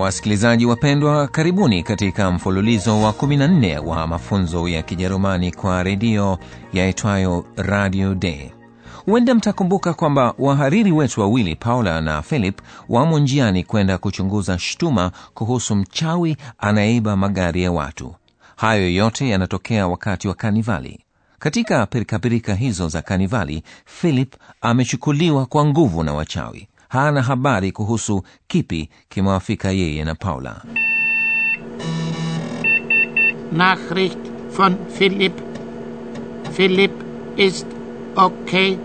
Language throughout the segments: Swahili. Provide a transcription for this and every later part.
Wasikilizaji wapendwa, karibuni katika mfululizo wa 14 wa mafunzo ya Kijerumani kwa redio yaitwayo Radio Day. Huenda mtakumbuka kwamba wahariri wetu wawili Paula na Philip wamo njiani kwenda kuchunguza shtuma kuhusu mchawi anayeiba magari ya watu. Hayo yote yanatokea wakati wa kanivali. Katika pirikapirika hizo za kanivali, Philip amechukuliwa kwa nguvu na wachawi. Hana habari kuhusu kipi kimewafika yeye na Paula. Nachricht von Philipp. Philipp ist okay.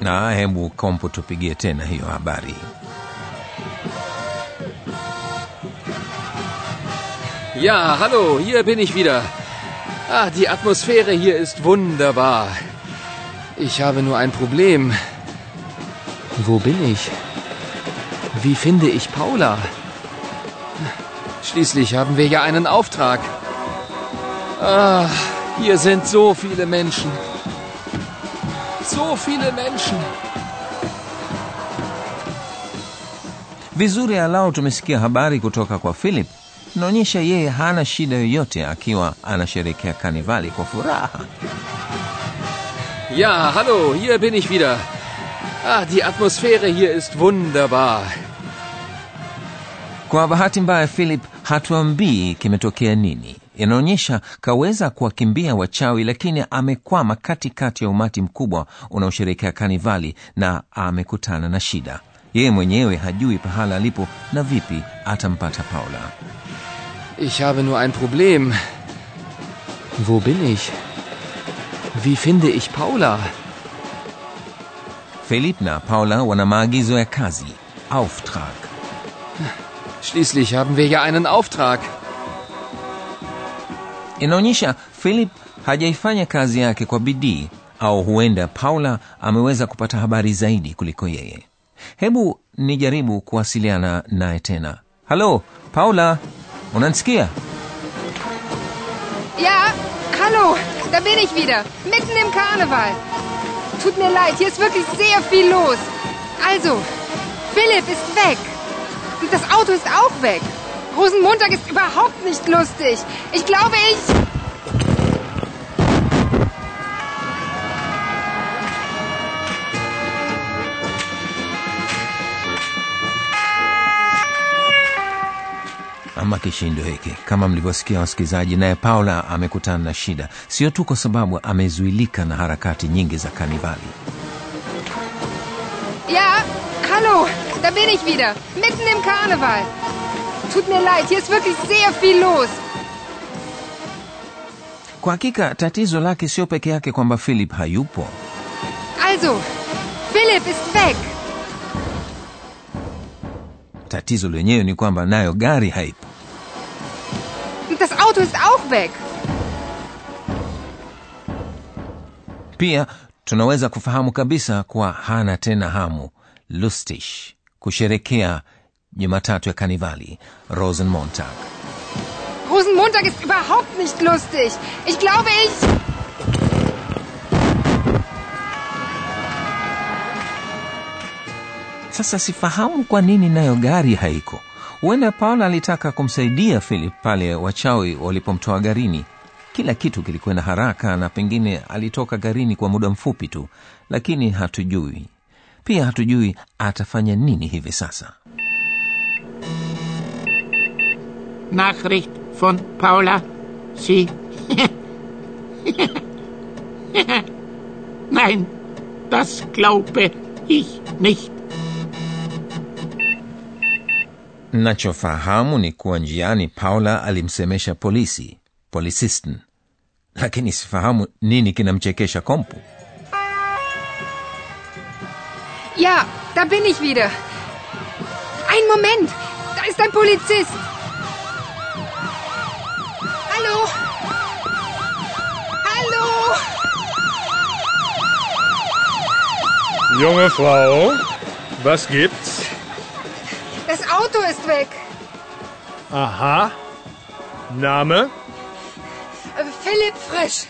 Na hebu kompo tupigie tena hiyo habari. Ja, hallo, hier bin ich wieder. Ah, die Atmosphäre hier ist wunderbar. Ich habe nur ein Problem. Wo bin ich? Wie finde ich Paula? Schließlich haben wir ja einen Auftrag. Ah, hier sind so viele Menschen. So viele Menschen. Vizuri alau tumesikia habari kutoka kwa Philip. Inaonyesha yeye hana shida yoyote akiwa anasherekea kanivali kwa furaha. Ja, hallo, hier bin ich wieder. Ah, die Atmosphäre hier ist wunderbar. Kwa bahati mbaya, Philip hatuambii kimetokea nini. Inaonyesha kaweza kuwakimbia wachawi, lakini amekwama katikati ya umati mkubwa unaosherekea kanivali na amekutana na shida. Yeye mwenyewe hajui pahala alipo na vipi atampata Paula. Ich habe nur ein Problem. Wo bin ich? Wie finde ich Paula? Philip na Paula wana maagizo ya kazi, Auftrag. Schließlich haben wir ja einen Auftrag. Inaonyesha Philip hajaifanya kazi yake kwa bidii, au huenda Paula ameweza kupata habari zaidi kuliko yeye. Hebu nijaribu kuwasiliana naye tena. Halo Paula, unanisikia? Ja, hallo, da bin ich wieder, mitten im Karneval. Tut mir leid, hier ist wirklich sehr viel los. Also, Philipp ist weg. Und das Auto ist auch weg. Rosenmontag ist überhaupt nicht lustig. Ich glaube, ich... ama kishindo hiki kama mlivyosikia wasikilizaji naye paula amekutana na shida sio tu kwa sababu amezuilika na harakati nyingi za kanivali Ja, hallo, da bin ich wieder, mitten im Karneval. Tut mir leid, hier ist wirklich sehr viel los. kwa hakika tatizo lake sio peke yake kwamba philip hayupo Also, philip ist weg. tatizo lenyewe ni kwamba nayo gari haipo Auto ist auch weg. pia tunaweza kufahamu kabisa kuwa hana tena hamu lustig kusherekea jumatatu ya kanivali rosenmontag Rosenmontag ist überhaupt nicht lustig. Ich glaube, ich... sasa sifahamu kwa nini nayo gari haiko huenda paula alitaka kumsaidia philip pale wachawi walipomtoa garini kila kitu kilikwenda haraka na pengine alitoka garini kwa muda mfupi tu lakini hatujui pia hatujui atafanya nini hivi sasa Nachricht von Paula. si Nein, das glaube ich nicht. Nachofahamu ni kuwa njiani paula alimsemesha polisi polisisten lakini sifahamu nini kinamchekesha kompu Ja, da bin ich wieder. Einen Moment! Da ist ein Polizist! Hallo? Hallo? Junge Frau, was gibt's? Ist weg. Aha. Name? Äh, Philipp Frisch.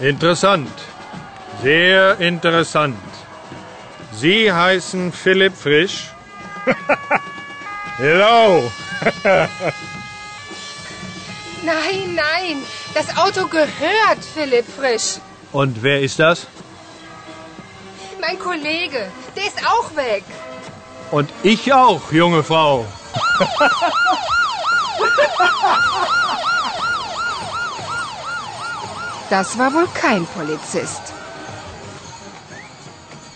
Interessant. Sehr interessant. Sie heißen Philipp Frisch? Hello. Nein, nein. Das Auto gehört Philipp Frisch. Und wer ist das? Mein Kollege. Der ist auch weg. Und ich auch, junge Frau. Das war wohl kein Polizist.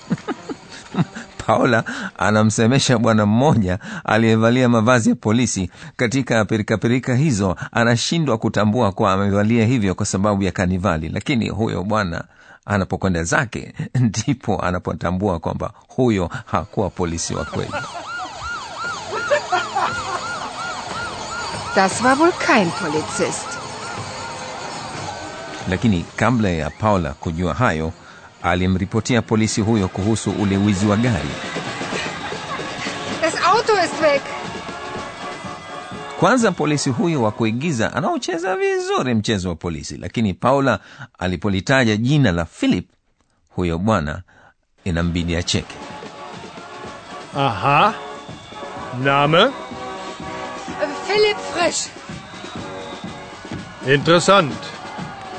paula anamsemesha bwana mmoja aliyevalia mavazi ya polisi katika pirikapirika hizo anashindwa kutambua kuwa amevalia hivyo kwa sababu ya kanivali lakini huyo bwana anapokwenda zake ndipo anapotambua kwamba huyo hakuwa polisi wa kweli Das war wohl kein Polizist. lakini kabla ya paula kujua hayo alimripotia polisi huyo kuhusu ule wizi wa gari Das Auto ist weg. Kwanza polisi huyo wa kuigiza anaocheza vizuri mchezo wa polisi lakini paula alipolitaja jina la philip huyo bwana inambidi acheke Aha. Name? philip fresh Frisch. Interessant.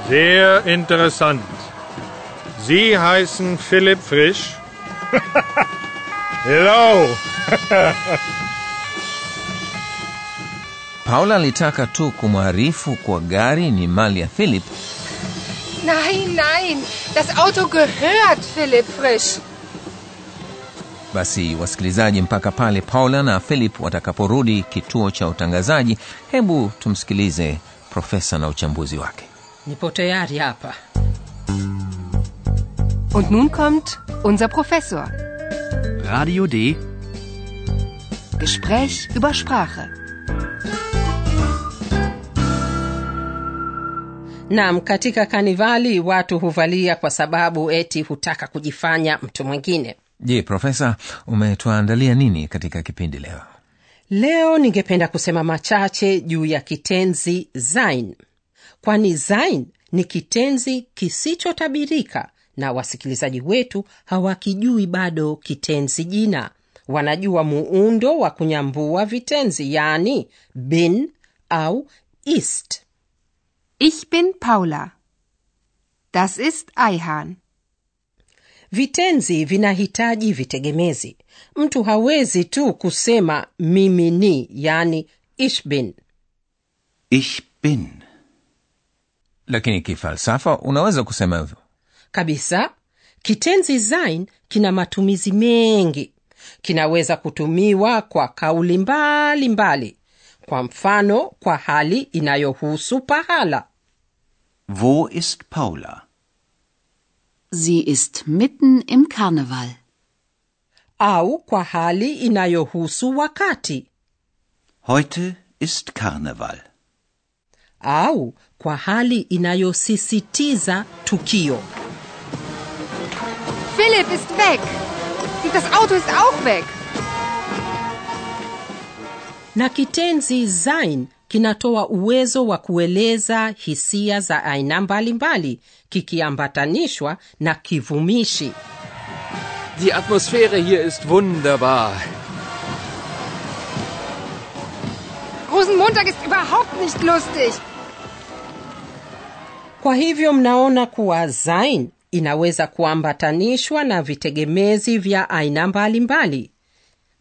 Sehr interessant. Sie heißen philip Frisch? Hello. paula alitaka tu kumwarifu kuwa gari ni mali ya philip Nein, nein. Das Auto gehört philip Frisch. basi wasikilizaji mpaka pale paula na philip watakaporudi kituo cha utangazaji hebu tumsikilize profesa na uchambuzi wake Nipo tayari hapa. Und nun kommt unser Professor. Radio D. Gespräch über Sprache. Naam, katika kanivali watu huvalia kwa sababu eti hutaka kujifanya mtu mwingine. je profesa umetuandalia nini katika kipindi leo Leo ningependa kusema machache juu ya kitenzi sein, kwani sein ni kitenzi kisichotabirika na wasikilizaji wetu hawakijui bado kitenzi jina. Wanajua muundo wa kunyambua vitenzi, yaani bin au ist. Ich bin Paula. Das ist Aihan. Vitenzi vinahitaji vitegemezi. Mtu hawezi tu kusema mimi ni, yani ich bin. Ich bin. lakini kifalsafa unaweza kusema hivyo kabisa kitenzi sein kina matumizi mengi kinaweza kutumiwa kwa kauli mbalimbali mbali. Kwa mfano kwa hali inayohusu pahala Wo ist Paula? Sie ist mitten im Karneval. au kwa hali inayohusu wakati Heute ist Karneval. au kwa hali inayosisitiza tukio Philipp ist weg. Und das Auto ist auch weg. Na kitenzi sein kinatoa uwezo wa kueleza hisia za aina mbalimbali kikiambatanishwa na kivumishi Die Atmosphäre hier ist wunderbar. Rosenmontag ist überhaupt nicht lustig. kwa hivyo mnaona kuwa sein inaweza kuambatanishwa na vitegemezi vya aina mbalimbali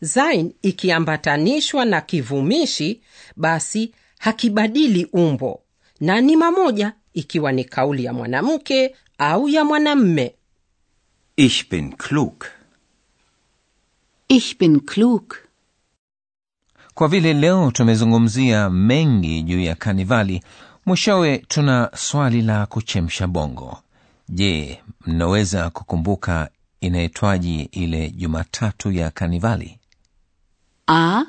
sein ikiambatanishwa na kivumishi basi hakibadili umbo na ni mamoja ikiwa ni kauli ya mwanamke au ya mwanamme Ich bin klug. Ich bin klug. kwa vile leo tumezungumzia mengi juu ya kanivali mwishowe tuna swali la kuchemsha bongo je mnaweza kukumbuka inaitwaji ile jumatatu ya kanivali A.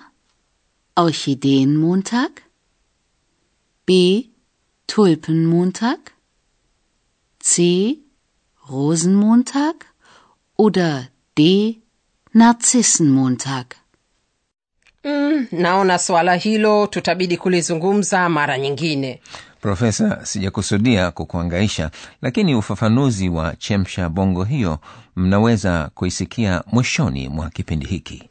Orchideenmontag B. Tulpenmontag C. Rosenmontag oder D. Narzissenmontag mm, naona swala hilo tutabidi kulizungumza mara nyingine profesa sijakusudia kukuangaisha lakini ufafanuzi wa chemsha bongo hiyo mnaweza kuisikia mwishoni mwa kipindi hiki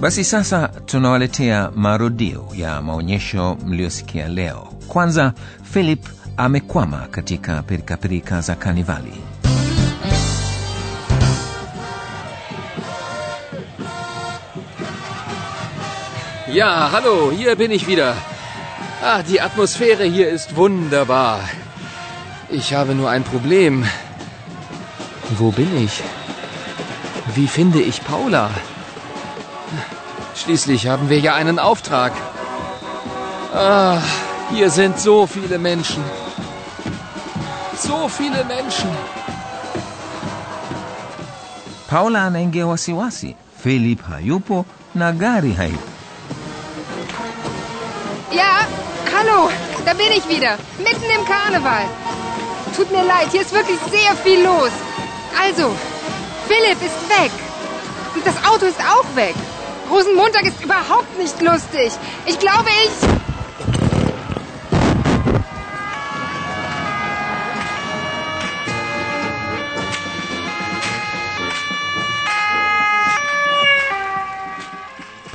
basi sasa tunawaletea marudio ya maonyesho mliyosikia leo kwanza philip amekwama katika pirikapirika za kanivali Ja, hallo, hier bin ich wieder. Ah, die Atmosphäre hier ist wunderbar. Ich habe nur ein Problem. Wo bin ich? Wie finde ich Paula? Schließlich haben wir ja einen Auftrag. Ah, hier sind so viele Menschen. So viele Menschen. paula anaingia wasiwasi philip hayupo na gari haipo Ja, hallo, da bin ich wieder. Mitten im Karneval. Tut mir leid, hier ist wirklich sehr viel los. Also, Philipp ist weg. Und das Auto ist auch weg. Rosenmontag ist überhaupt nicht lustig. Ich glaube, ich...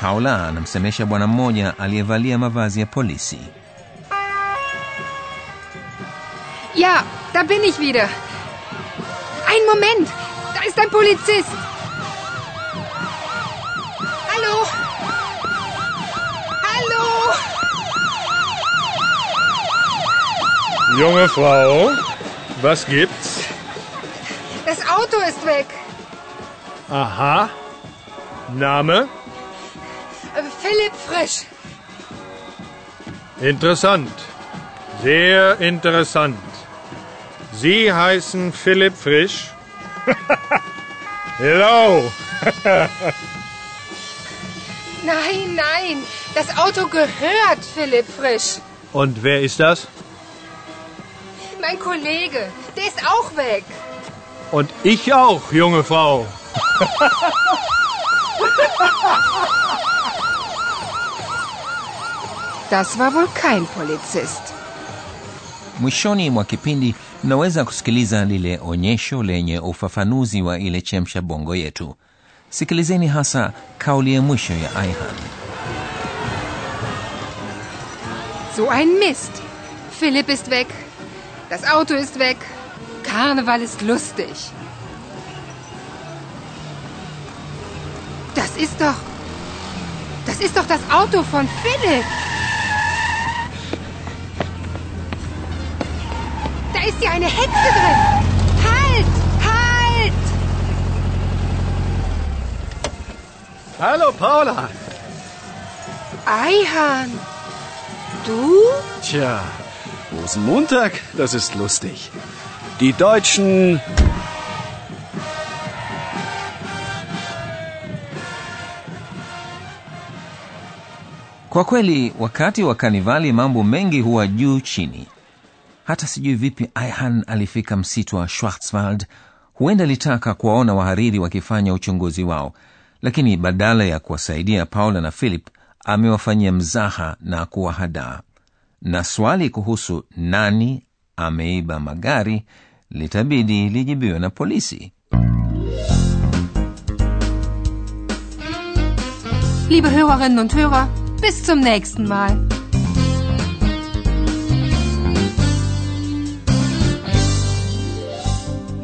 paula anamsemesha bwana mmoja aliyevalia mavazi ya polisi Ja, da bin ich wieder. Ein Moment, da ist ein Polizist. Hallo? Hallo? Junge Frau, was gibt's? Das Auto ist weg. Aha. Name? Äh, Philipp Frisch. Interessant. Sehr interessant. Sie heißen Philipp Frisch? Hello. Nein, nein, das Auto gehört Philipp Frisch. Und wer ist das? Mein Kollege, der ist auch weg. Und ich auch, junge Frau. Das war wohl kein Polizist. mwishoni mwa kipindi mnaweza kusikiliza lile onyesho lenye ufafanuzi wa ile chemsha bongo yetu sikilizeni hasa kauli ya mwisho ya aihan So ein Mist. Philipp ist weg. Das Auto ist weg. Karneval ist lustig. Das ist doch. Das ist doch das Auto von Philipp. Da ist ja eine Hexe drin. Hallo Paula. Eihan. Du? Tja, Rosenmontag, das ist lustig. Die Deutschen. kwa kweli wakati wa kanivali mambo mengi huwa juu chini hata sijui vipi aihan alifika msitu wa schwarzwald huenda alitaka kuwaona wahariri wakifanya uchunguzi wao lakini badala ya kuwasaidia paula na philip amewafanyia mzaha na kuwahadaa na swali kuhusu nani ameiba magari litabidi lijibiwe na polisi Liebe Hörerinnen und Hörer, bis zum nächsten Mal.